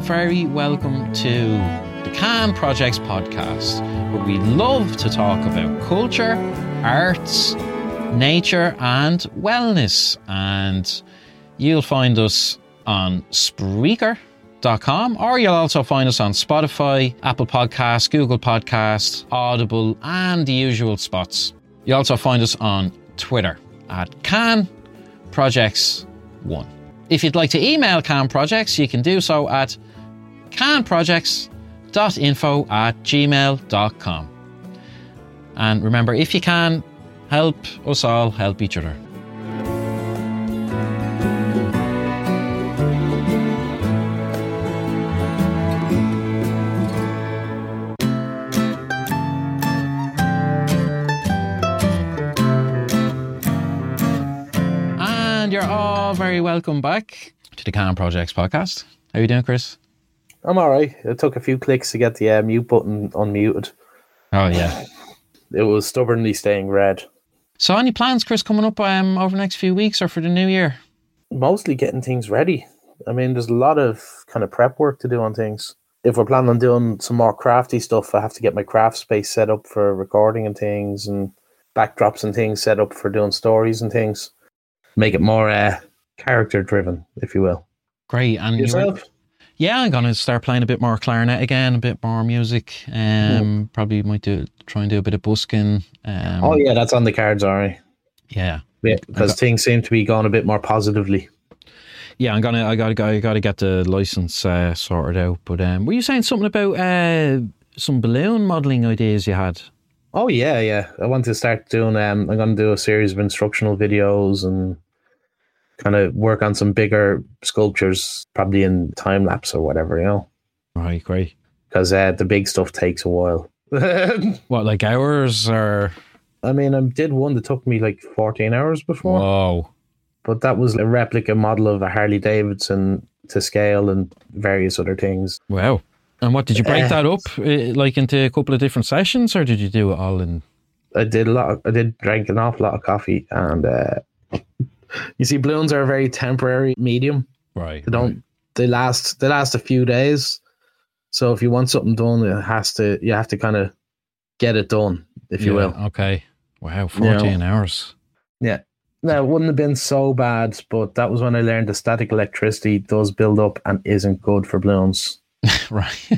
very welcome to the Can Projects podcast, where we love to talk about culture, arts, nature, and wellness. And you'll find us on Spreaker.com, or you'll also find us on Spotify, Apple Podcasts, Google Podcasts, Audible, and the usual spots. You'll also find us on Twitter at Can Projects One. If you'd like to email Can Projects, you can do so at canprojects.info at gmail.com. And remember, if you can, help us all help each other. And you're all very welcome back to the Can Projects podcast. How are you doing, Chris? I'm all right. It took a few clicks to get the uh, mute button unmuted. Oh yeah. It was stubbornly staying red. So, any plans, Chris, coming up um, over the next few weeks or for the new year? Mostly getting things ready. I mean, there's a lot of kind of prep work to do on things. If we're planning on doing some more crafty stuff, I have to get my craft space set up for recording and things, and backdrops and things set up for doing stories and things. Make it more uh, character driven, if you will. Great. And you were- Yourself? Yeah, I'm gonna start playing a bit more clarinet again, a bit more music. Um, probably might do try and do a bit of busking. Um, oh yeah, that's on the cards, right. yeah, Yeah, because things seem to be going a bit more positively. yeah. I'm gonna, I gotta, I gotta get the license uh, sorted out. But um, were you saying something about uh, some balloon modelling ideas you had? Oh yeah, yeah. I want to start doing. Um, I'm going to do a series of instructional videos and kind of work on some bigger sculptures, probably in time lapse or whatever, you know, Right, great. because uh, the big stuff takes a while. What, like hours or? I mean, I did one that took me like 14 hours before, Whoa. but that was a replica model of a Harley Davidson to scale and various other things. Wow. And what did you break Uh, that up uh, like into a couple of different sessions, or did you do it all in? I did a lot. Of, I did drink an awful lot of coffee, and uh, you see, balloons are a very temporary medium. Right. They don't. They last. They last a few days. So if you want something done, it has to. You have to kind of get it done, if you will. Okay. Wow, fourteen hours. Yeah. Now it wouldn't have been so bad, but that was when I learned that static electricity does build up and isn't good for balloons. right.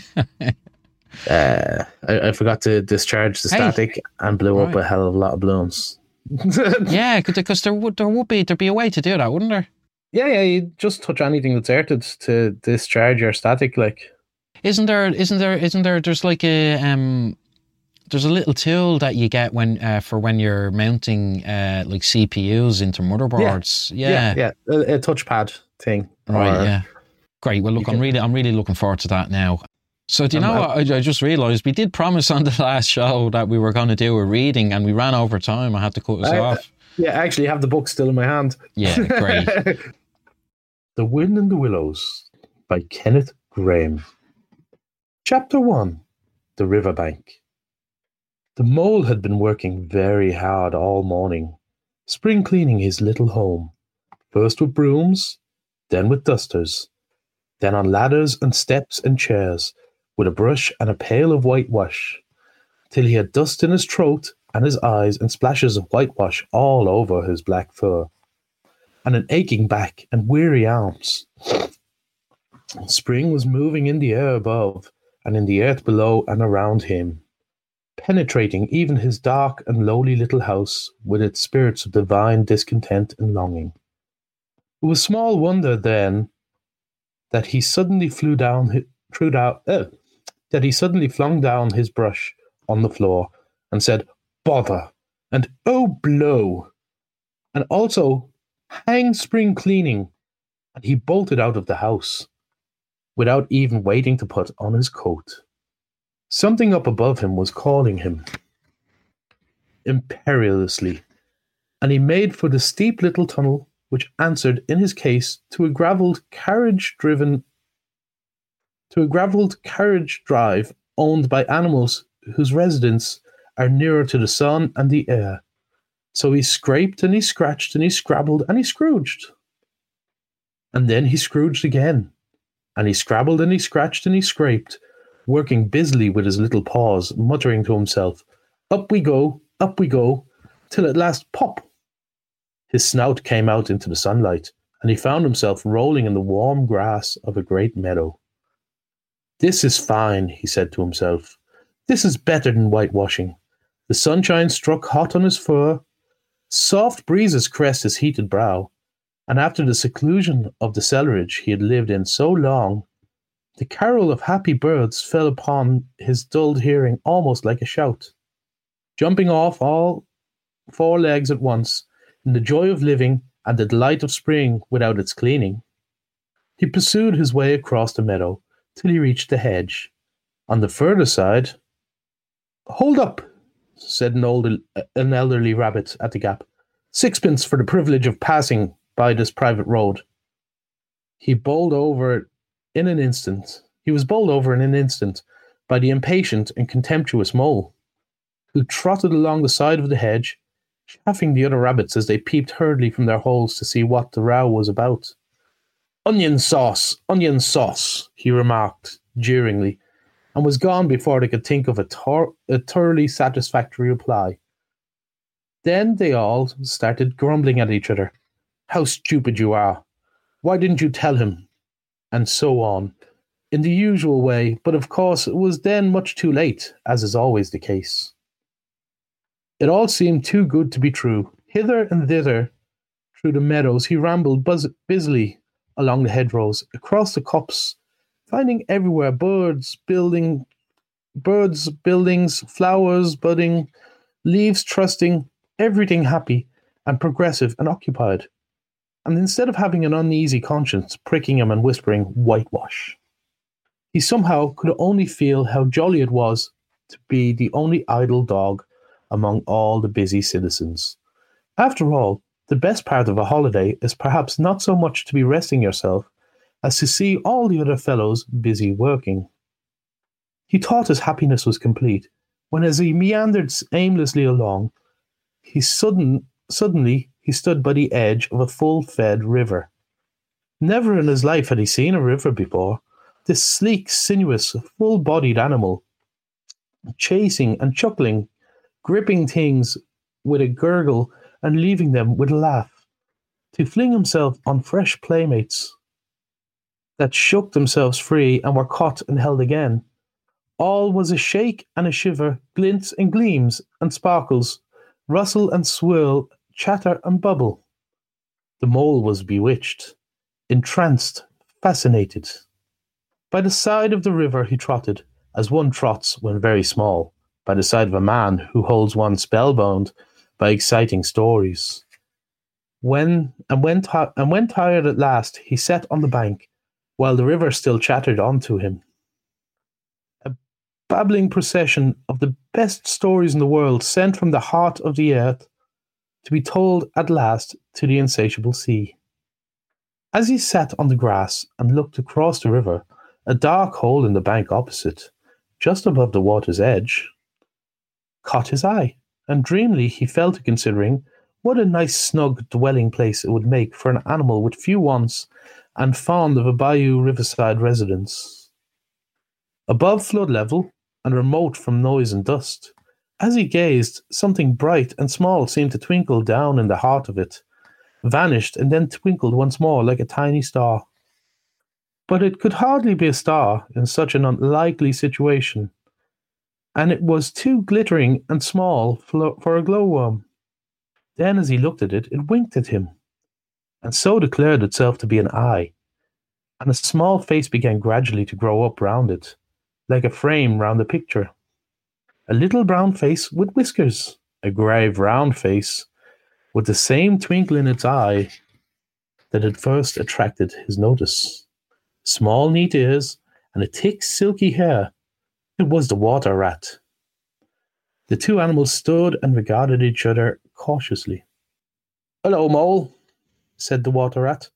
Uh, I, I forgot to discharge the Hey. static and blew up a hell of a lot of balloons. yeah, because there would there would be there'd be a way to do that, wouldn't there? Yeah, yeah. You just touch anything that's earthed to discharge your static, like. Isn't there? Isn't there? Isn't there? There's like a um. There's a little tool that you get when uh, for when you're mounting uh, like CPUs into motherboards. Yeah, yeah, yeah. A, a touchpad thing. right. Or- yeah, great. Well, look, I'm can- really, I'm really looking forward to that now. So, do you know what? I, I just realised we did promise on the last show that we were going to do a reading, and we ran over time. I had to cut us I- uh, off. Yeah, I actually have the book still in my hand. Yeah, great. the Wind and the Willows by Kenneth Grahame. Chapter 1 The Riverbank. The mole had been working very hard all morning, spring cleaning his little home, first with brooms, then with dusters, then on ladders and steps and chairs, with a brush and a pail of whitewash, till he had dust in his throat and his eyes and splashes of whitewash all over his black fur, and an aching back and weary arms. Spring was moving in the air above, and in the earth below and around him, penetrating even his dark and lowly little house with its spirits of divine discontent and longing. It was small wonder then that he suddenly flew down, threw down, uh, that he suddenly flung down his brush on the floor and said, "Bother!" and "Oh blow!" and also "Hang spring cleaning!" and he bolted out of the house without even waiting to put on his coat. Something up above him was calling him imperiously, and he made for the steep little tunnel which answered in his case to a gravelled carriage driven to a gravelled carriage drive owned by animals whose residents are nearer to the sun and the air. So he scraped and he scratched and he scrabbled and he scrooged. And then he scrooged again and he scrabbled and he scratched and he scraped, working busily with his little paws, muttering to himself, Up we go, up we go, till at last pop! His snout came out into the sunlight, and he found himself rolling in the warm grass of a great meadow. This is fine, he said to himself. This is better than whitewashing. The sunshine struck hot on his fur, soft breezes caressed his heated brow, and after the seclusion of the cellarage he had lived in so long, the carol of happy birds fell upon his dulled hearing almost like a shout. Jumping off all four legs at once, in the joy of living and the delight of spring without its cleaning, he pursued his way across the meadow till he reached the hedge. On the further side, Hold up, said an, old, an elderly rabbit at the gap. Sixpence for the privilege of passing by this private road. He bowled over in an instant. He was bowled over in an instant by the impatient and contemptuous mole, who trotted along the side of the hedge, chaffing the other rabbits as they peeped hurriedly from their holes to see what the row was about. Onion sauce, onion sauce, he remarked jeeringly, and was gone before they could think of a, tor- a thoroughly satisfactory reply. Then they all started grumbling at each other. How stupid you are! Why didn't you tell him? And so on, in the usual way, but of course it was then much too late, as is always the case. It all seemed too good to be true. Hither and thither through the meadows he rambled busily along the hedgerows, across the copse, finding everywhere birds building, birds, buildings, flowers budding, leaves trusting, everything happy and progressive and occupied. And instead of having an uneasy conscience pricking him and whispering, whitewash, he somehow could only feel how jolly it was to be the only idle dog among all the busy citizens. After all, the best part of a holiday is perhaps not so much to be resting yourself as to see all the other fellows busy working. He thought his happiness was complete when, as he meandered aimlessly along, he sudden, suddenly he stood by the edge of a full fed river. Never in his life had he seen a river before. This sleek, sinuous, full bodied animal, chasing and chuckling, gripping things with a gurgle and leaving them with a laugh, to fling himself on fresh playmates that shook themselves free and were caught and held again. All was a shake and a shiver, glints and gleams and sparkles, rustle and swirl, chatter and bubble. The mole was bewitched, entranced, fascinated. By the side of the river he trotted, as one trots when very small, by the side of a man who holds one spellbound by exciting stories. When and when, and when tired at last, he sat on the bank, while the river still chattered on to him. A babbling procession of the best stories in the world sent from the heart of the earth to be told at last to the insatiable sea. As he sat on the grass and looked across the river, a dark hole in the bank opposite, just above the water's edge, caught his eye, and dreamily he fell to considering what a nice snug dwelling place it would make for an animal with few wants and fond of a bayou riverside residence. Above flood level and remote from noise and dust, as he gazed, something bright and small seemed to twinkle down in the heart of it, vanished, and then twinkled once more like a tiny star. But it could hardly be a star in such an unlikely situation, and it was too glittering and small for a glowworm. Then, as he looked at it, it winked at him and so declared itself to be an eye, and a small face began gradually to grow up round it, like a frame round a picture. A little brown face with whiskers, a grave round face, with the same twinkle in its eye that had first attracted his notice. Small, neat ears, and a thick, silky hair. It was the water rat. The two animals stood and regarded each other cautiously. Hello, Mole, said the water rat.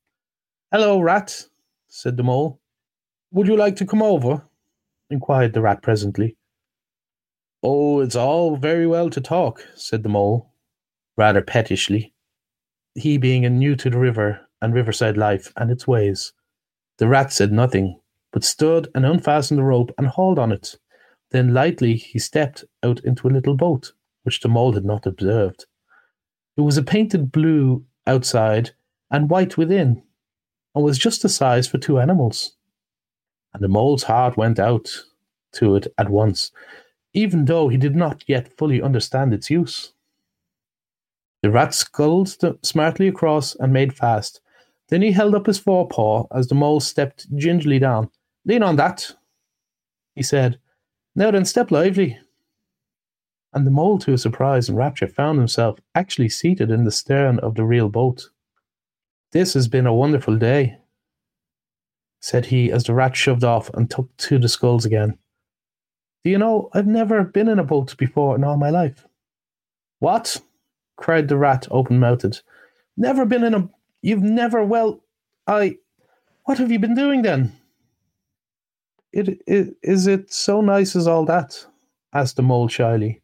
Hello, rat, said the mole. Would you like to come over? inquired the rat presently. Oh, it's all very well to talk, said the mole, rather pettishly, he being new to the river and riverside life and its ways. The rat said nothing, but stood and unfastened the rope and hauled on it. Then lightly he stepped out into a little boat, which the mole had not observed. It was a painted blue outside and white within, and was just the size for two animals. And the mole's heart went out to it at once, even though he did not yet fully understand its use. The rat sculled smartly across and made fast. Then he held up his forepaw as the mole stepped gingerly down. Lean on that, he said. Now then, step lively. And the mole, to his surprise and rapture, found himself actually seated in the stern of the real boat. This has been a wonderful day, said he as the rat shoved off and took to the sculls again. Do you know, I've never been in a boat before in all my life. What? cried the rat, open mouthed. Never been in a. You've never. Well, I. What have you been doing then? It, it, is it so nice as all that? asked the mole shyly,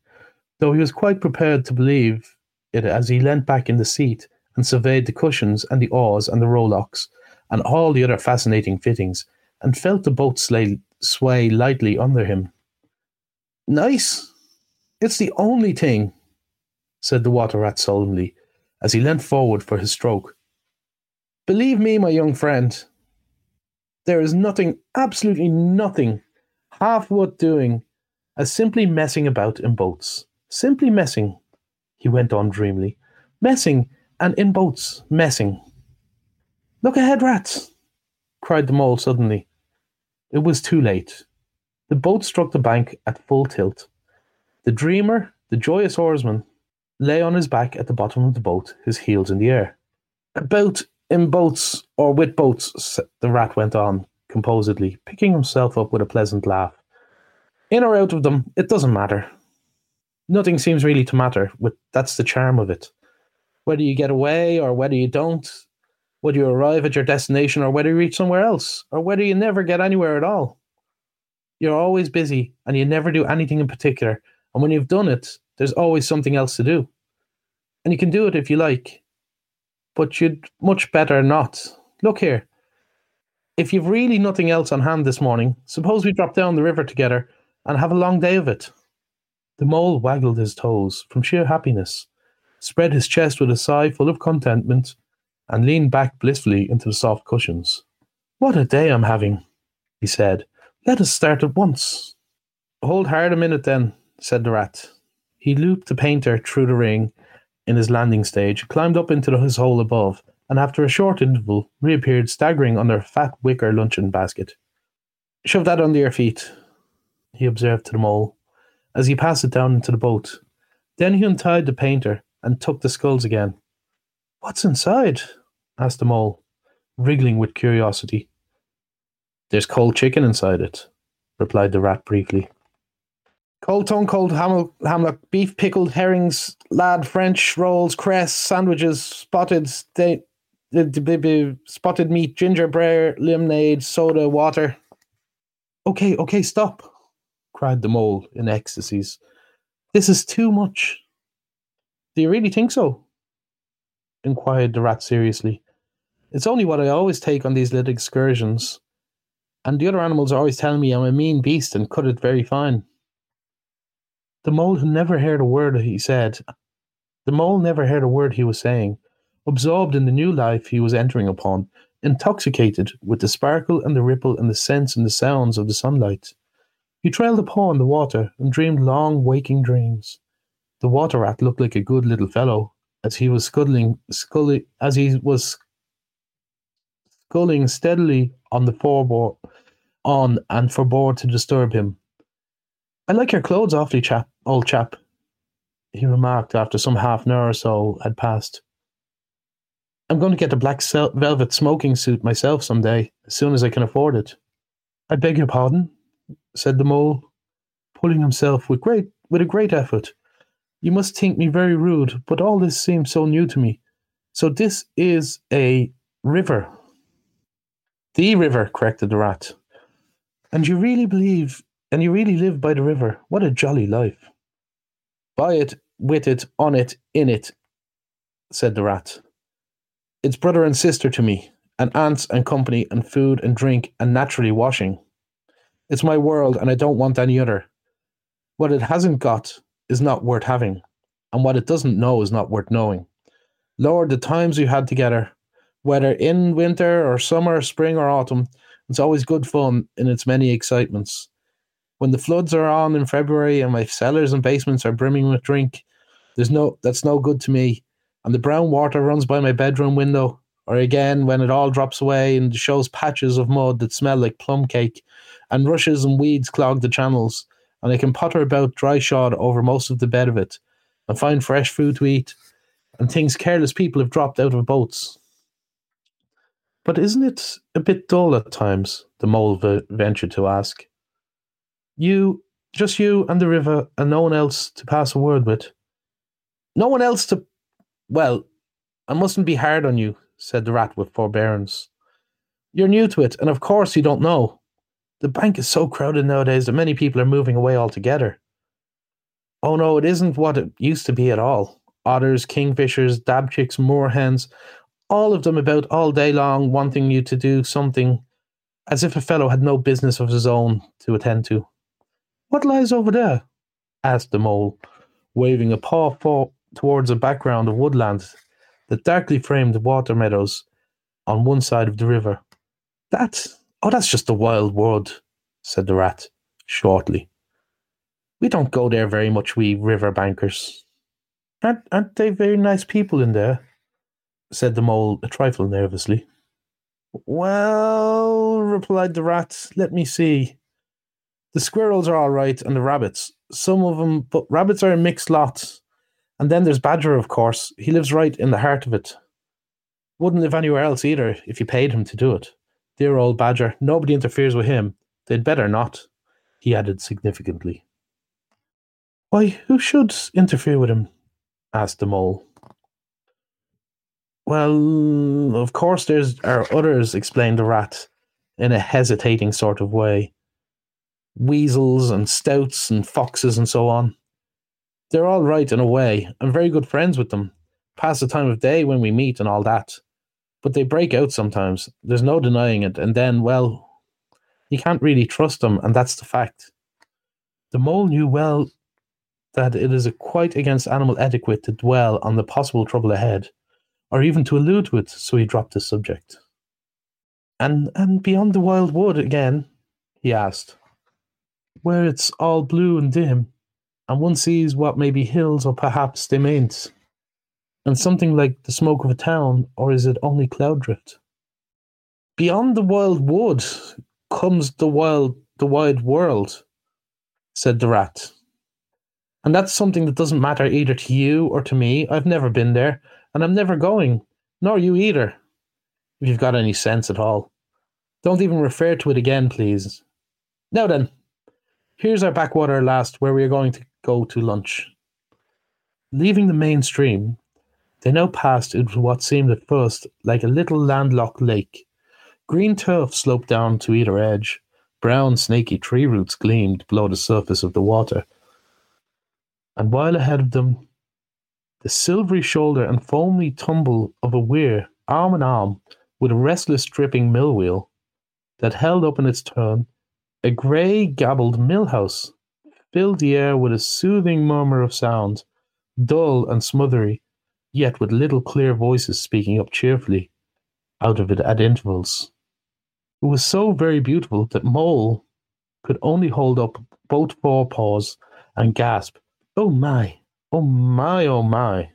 though he was quite prepared to believe it as he leant back in the seat and surveyed the cushions and the oars and the rowlocks and all the other fascinating fittings and felt the boat sway, sway lightly under him. Nice? It's the only thing, said the water rat solemnly as he leant forward for his stroke. Believe me, my young friend, there is nothing, absolutely nothing, half worth doing as simply messing about in boats. Simply messing, he went on dreamily. Messing and in boats, messing. Look ahead, rats! cried the mole suddenly. It was too late. The boat struck the bank at full tilt. The dreamer, the joyous oarsman, lay on his back at the bottom of the boat, his heels in the air. About in boats or with boats, the rat went on composedly, picking himself up with a pleasant laugh. In or out of them, it doesn't matter. Nothing seems really to matter. With that's the charm of it. Whether you get away or whether you don't, whether you arrive at your destination or whether you reach somewhere else, or whether you never get anywhere at all. You're always busy and you never do anything in particular. And when you've done it, there's always something else to do. And you can do it if you like, but you'd much better not. Look here. If you've really nothing else on hand this morning, suppose we drop down the river together and have a long day of it. The mole waggled his toes from sheer happiness, spread his chest with a sigh full of contentment, and leaned back blissfully into the soft cushions. What a day I'm having, he said. Let us start at once. Hold hard a minute then, said the rat. He looped the painter through the ring in his landing stage, climbed up into his hole above, and after a short interval reappeared staggering under a fat wicker luncheon basket. Shove that under your feet, he observed to the mole, as he passed it down into the boat. Then he untied the painter and took the sculls again. What's inside? asked the mole, wriggling with curiosity. There's cold chicken inside it, replied the rat briefly. Cold tongue, cold ham- hamlock, beef, pickled herrings, lard, French rolls, cress, sandwiches, spotted spotted meat, ginger bread, lemonade, soda, water. Okay, okay, stop, cried the mole in ecstasies. This is too much. Do you really think so? inquired the rat seriously. It's only what I always take on these little excursions. And the other animals are always telling me I'm a mean beast and cut it very fine. The mole never heard a word he said. The mole never heard a word he was saying, absorbed in the new life he was entering upon, intoxicated with the sparkle and the ripple and the scents and the sounds of the sunlight. He trailed a paw in the water and dreamed long waking dreams. The water rat looked like a good little fellow as he was scuttling, sculling, as he was sculling steadily on the foreboard, on and forbore to disturb him. I like your clothes awfully, chap, old chap, he remarked after some half an hour or so had passed. I'm going to get a black velvet smoking suit myself some day, as soon as I can afford it. I beg your pardon, said the mole, pulling himself with great with a great effort. You must think me very rude, but all this seems so new to me. So this is a river. The river, corrected the rat. And you really believe and you really live by the river. What a jolly life. By it, with it, on it, in it, said the rat. It's brother and sister to me, and aunts and company and food and drink and naturally washing. It's my world and I don't want any other. What it hasn't got is not worth having, and what it doesn't know is not worth knowing. Lord, the times we had together, whether in winter or summer, spring or autumn, it's always good fun in its many excitements. When the floods are on in February and my cellars and basements are brimming with drink, there's no that's no good to me. And the brown water runs by my bedroom window, or again when it all drops away and shows patches of mud that smell like plum cake, and rushes and weeds clog the channels, and I can potter about dry shod over most of the bed of it, and find fresh food to eat, and things careless people have dropped out of boats. But isn't it a bit dull at times? The mole v- ventured to ask. You, just you and the river, and no one else to pass a word with. No one else to. Well, I mustn't be hard on you, said the rat with forbearance. You're new to it, and of course you don't know. The bank is so crowded nowadays that many people are moving away altogether. Oh no, it isn't what it used to be at all. Otters, kingfishers, dabchicks, moorhens, all of them about all day long, wanting you to do something as if a fellow had no business of his own to attend to. What lies over there? asked the mole, waving a paw towards a background of woodland that darkly framed water meadows on one side of the river. That, oh, that's just the wild wood, said the rat, shortly. We don't go there very much, we river bankers. Aren't, aren't they very nice people in there? said the mole a trifle nervously. Well, replied the rat, let me see. The squirrels are all right, and the rabbits. Some of them, but rabbits are a mixed lot. And then there's Badger, of course. He lives right in the heart of it. Wouldn't live anywhere else either if you paid him to do it. Dear old Badger, nobody interferes with him. They'd better not, he added significantly. Why, who should interfere with him? asked the mole. Well, of course, there's are others, explained the rat in a hesitating sort of way weasels and stoats and foxes and so on. They're all right in a way. I'm very good friends with them. Pass the time of day when we meet and all that. But they break out sometimes. There's no denying it. And then, well, you can't really trust them, and that's the fact. The mole knew well that it is quite against animal etiquette to dwell on the possible trouble ahead, or even to allude to it, so he dropped the subject. And and beyond the wild wood again, he asked where it's all blue and dim, and one sees what may be hills or perhaps they mayn't, and something like the smoke of a town, or is it only cloud drift? Beyond the wild wood comes the wild, the wide world, said the rat. And that's something that doesn't matter either to you or to me. I've never been there, and I'm never going, nor you either, if you've got any sense at all. Don't even refer to it again, please. Now then, Here's our backwater last where we are going to go to lunch. Leaving the main stream, they now passed into what seemed at first like a little landlocked lake. Green turf sloped down to either edge. Brown, snaky tree roots gleamed below the surface of the water. And while ahead of them, the silvery shoulder and foamy tumble of a weir, arm in arm, with a restless dripping mill wheel that held up in its turn a grey gabbled millhouse filled the air with a soothing murmur of sound, dull and smothery, yet with little clear voices speaking up cheerfully out of it at intervals. It was so very beautiful that Mole could only hold up both forepaws and gasp, Oh my, oh my, oh my.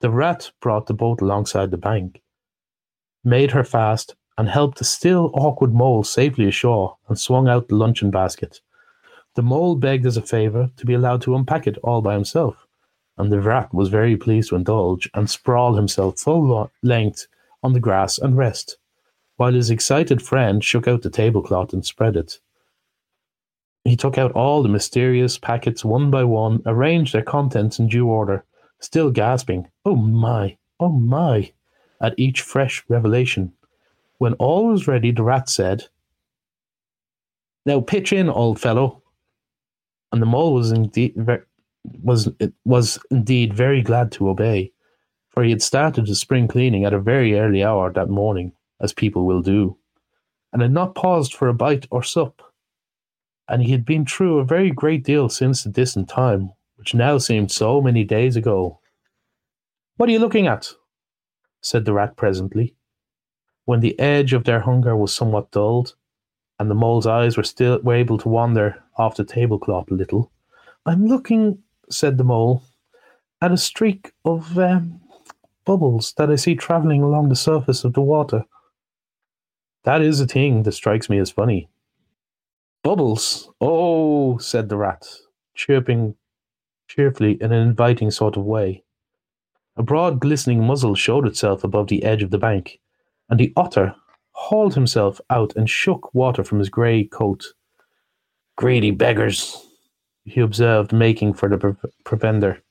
The rat brought the boat alongside the bank, made her fast, and helped the still awkward mole safely ashore and swung out the luncheon basket. The mole begged as a favour to be allowed to unpack it all by himself, and the rat was very pleased to indulge and sprawl himself full length on the grass and rest, while his excited friend shook out the tablecloth and spread it. He took out all the mysterious packets one by one, arranged their contents in due order, still gasping, Oh my, oh my, at each fresh revelation when all was ready, the rat said, Now pitch in, old fellow. And the mole was indeed was was indeed very glad to obey, for he had started the spring cleaning at a very early hour that morning. as people will do, and had not paused for a bite or sup. And he had been through a very great deal since the distant time, which now seemed so many days ago. What are you looking at? said the rat presently, when the edge of their hunger was somewhat dulled, and the mole's eyes were still were able to wander off the tablecloth a little. I'm looking, said the mole, at a streak of um, bubbles that I see travelling along the surface of the water. That is a thing that strikes me as funny. Bubbles? Oh, said the rat, chirping cheerfully in an inviting sort of way. A broad glistening muzzle showed itself above the edge of the bank, and the otter hauled himself out and shook water from his grey coat. Greedy beggars, he observed, making for the pre- provender.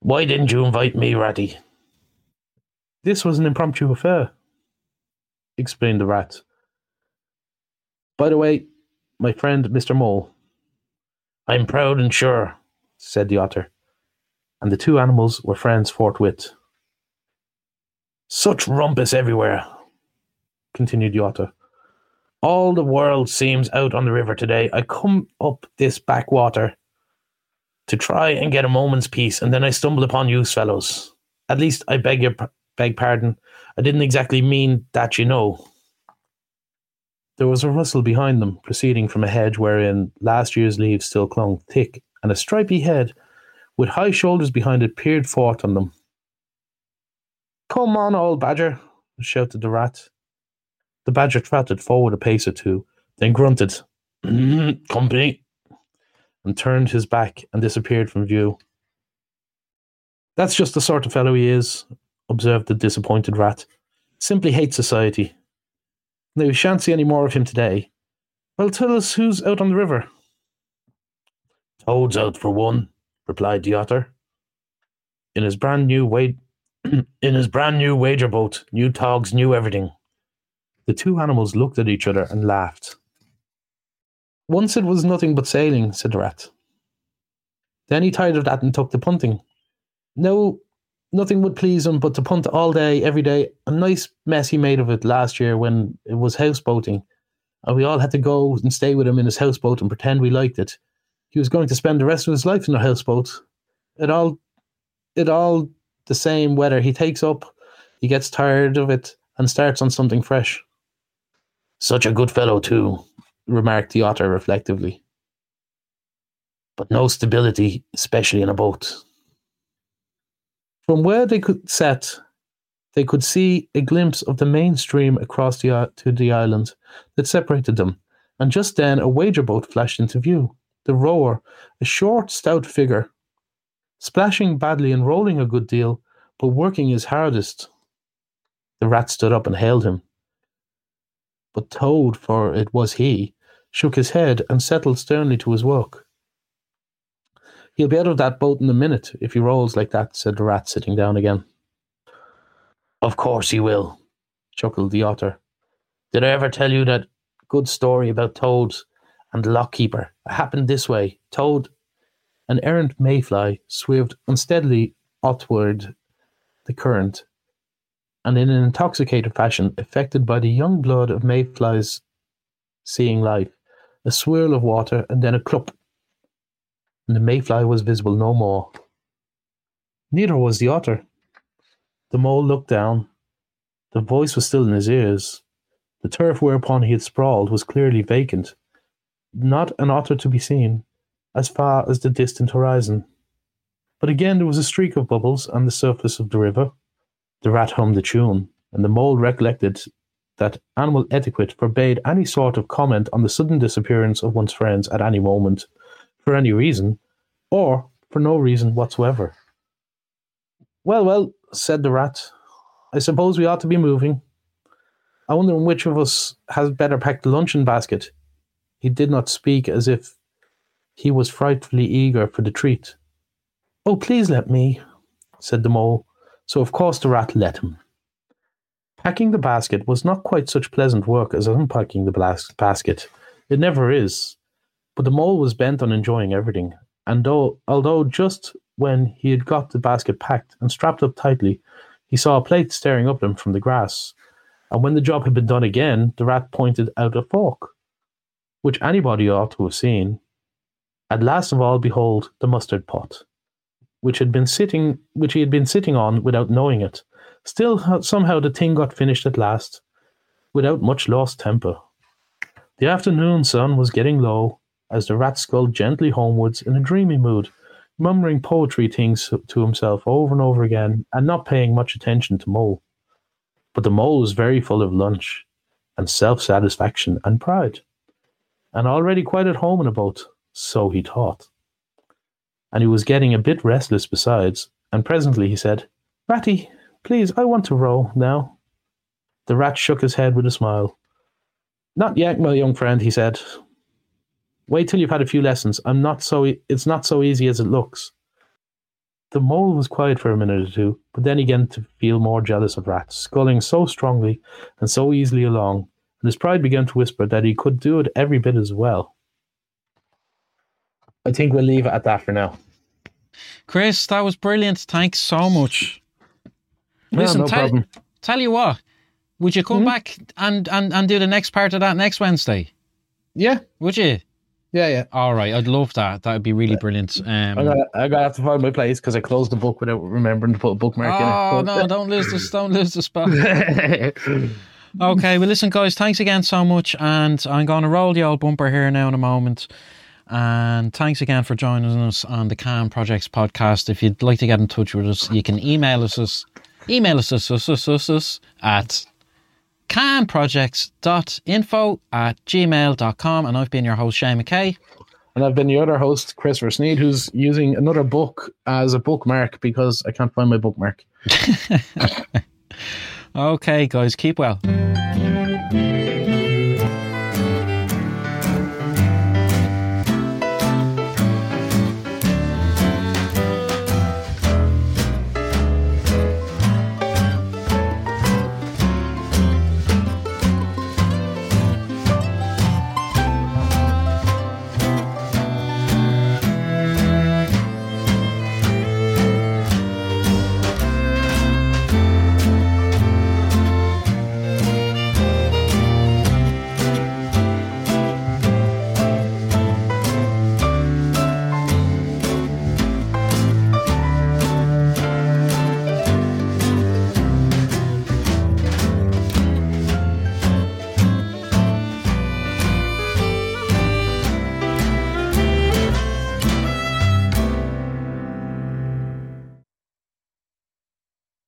Why didn't you invite me, Ratty? This was an impromptu affair, explained the rat. By the way, my friend Mr. Mole. I'm proud and sure, said the otter, and the two animals were friends forthwith. Such rumpus everywhere, continued otter. All the world seems out on the river today. I come up this backwater to try and get a moment's peace, and then I stumble upon you fellows. At least I beg your beg pardon. I didn't exactly mean that, you know. There was a rustle behind them, proceeding from a hedge wherein last year's leaves still clung thick, and a stripy head, with high shoulders behind it, peered forth on them. Come on, old badger, shouted the rat. The badger trotted forward a pace or two, then grunted, mm, Company, and turned his back and disappeared from view. That's just the sort of fellow he is, observed the disappointed rat. Simply hates society. Now, we shan't see any more of him today. Well, tell us who's out on the river. Toad's out for one, replied the otter. In his brand new wade in his brand new wager boat, new togs, new everything. The two animals looked at each other and laughed. Once it was nothing but sailing, said the rat. Then he tired of that and took to punting. No, nothing would please him but to punt all day, every day. A nice mess he made of it last year when it was houseboating, and we all had to go and stay with him in his houseboat and pretend we liked it. He was going to spend the rest of his life in a houseboat. It all, it all the same weather. he takes up, he gets tired of it, and starts on something fresh. Such a good fellow, too, remarked the otter reflectively. But no stability, especially in a boat. From where they could set, they could see a glimpse of the main stream across the, to the island that separated them, and just then a wager boat flashed into view. The rower, a short, stout figure, splashing badly and rolling a good deal, but working his hardest. The rat stood up and hailed him. But Toad, for it was he, shook his head and settled sternly to his work. He'll be out of that boat in a minute if he rolls like that, said the rat, sitting down again. Of course he will, chuckled the otter. Did I ever tell you that good story about Toad and the lockkeeper? It happened this way. Toad an errant mayfly swerved unsteadily athwart the current, and in an intoxicated fashion, affected by the young blood of mayflies seeing life, a swirl of water, and then a clup, and the mayfly was visible no more. Neither was the otter. The mole looked down. The voice was still in his ears. The turf whereupon he had sprawled was clearly vacant. Not an otter to be seen as far as the distant horizon. But again there was a streak of bubbles on the surface of the river. The rat hummed a tune, and the mole recollected that animal etiquette forbade any sort of comment on the sudden disappearance of one's friends at any moment, for any reason, or for no reason whatsoever. Well, well, said the rat, I suppose we ought to be moving. I wonder which of us has better packed the luncheon basket. He did not speak as if he was frightfully eager for the treat. Oh, please let me, said the mole, so of course the rat let him. Packing the basket was not quite such pleasant work as unpacking the blas- basket. It never is. But the mole was bent on enjoying everything, and though, although just when he had got the basket packed and strapped up tightly, he saw a plate staring up at him from the grass. And when the job had been done again, the rat pointed out a fork, which anybody ought to have seen. And last of all, behold, the mustard pot, which had been sitting, which he had been sitting on without knowing it. Still, somehow the thing got finished at last, without much lost temper. The afternoon sun was getting low as the rat sculled gently homewards in a dreamy mood, murmuring poetry things to himself over and over again, and not paying much attention to Mole. But the mole was very full of lunch, and self satisfaction and pride, and already quite at home in a boat, so he thought. And he was getting a bit restless besides, and presently he said, Ratty, please, I want to row now. The rat shook his head with a smile. Not yet, my young friend, he said. Wait till you've had a few lessons. I'm not so e- it's not so easy as it looks. The mole was quiet for a minute or two, but then he began to feel more jealous of Rat, sculling so strongly and so easily along, and his pride began to whisper that he could do it every bit as well. I think we'll leave it at that for now. Chris, that was brilliant. Thanks so much. Listen, no tell, problem. tell you what, would you come Mhm. back and, and, and do the next part of that next Wednesday? Yeah, Would you? yeah, yeah. All right, I'd love that. That would be really brilliant. Um, I gotta, I have to find my place because I closed the book without remembering to put a bookmark oh in it. Oh no! Don't lose this. Don't lose the spot. Okay, well, listen, guys, thanks again so much. And I'm going to roll the old bumper here now in a moment. And thanks again for joining us on the Can Projects podcast. If you'd like to get in touch with us, you can email us, us email us, us, us, us, us, us at canprojects.info at gmail.com. And I've been your host, Shane McKay. and I've been the other host, Christopher Sneed, who's using another book as a bookmark because I can't find my bookmark. Okay, guys, keep well.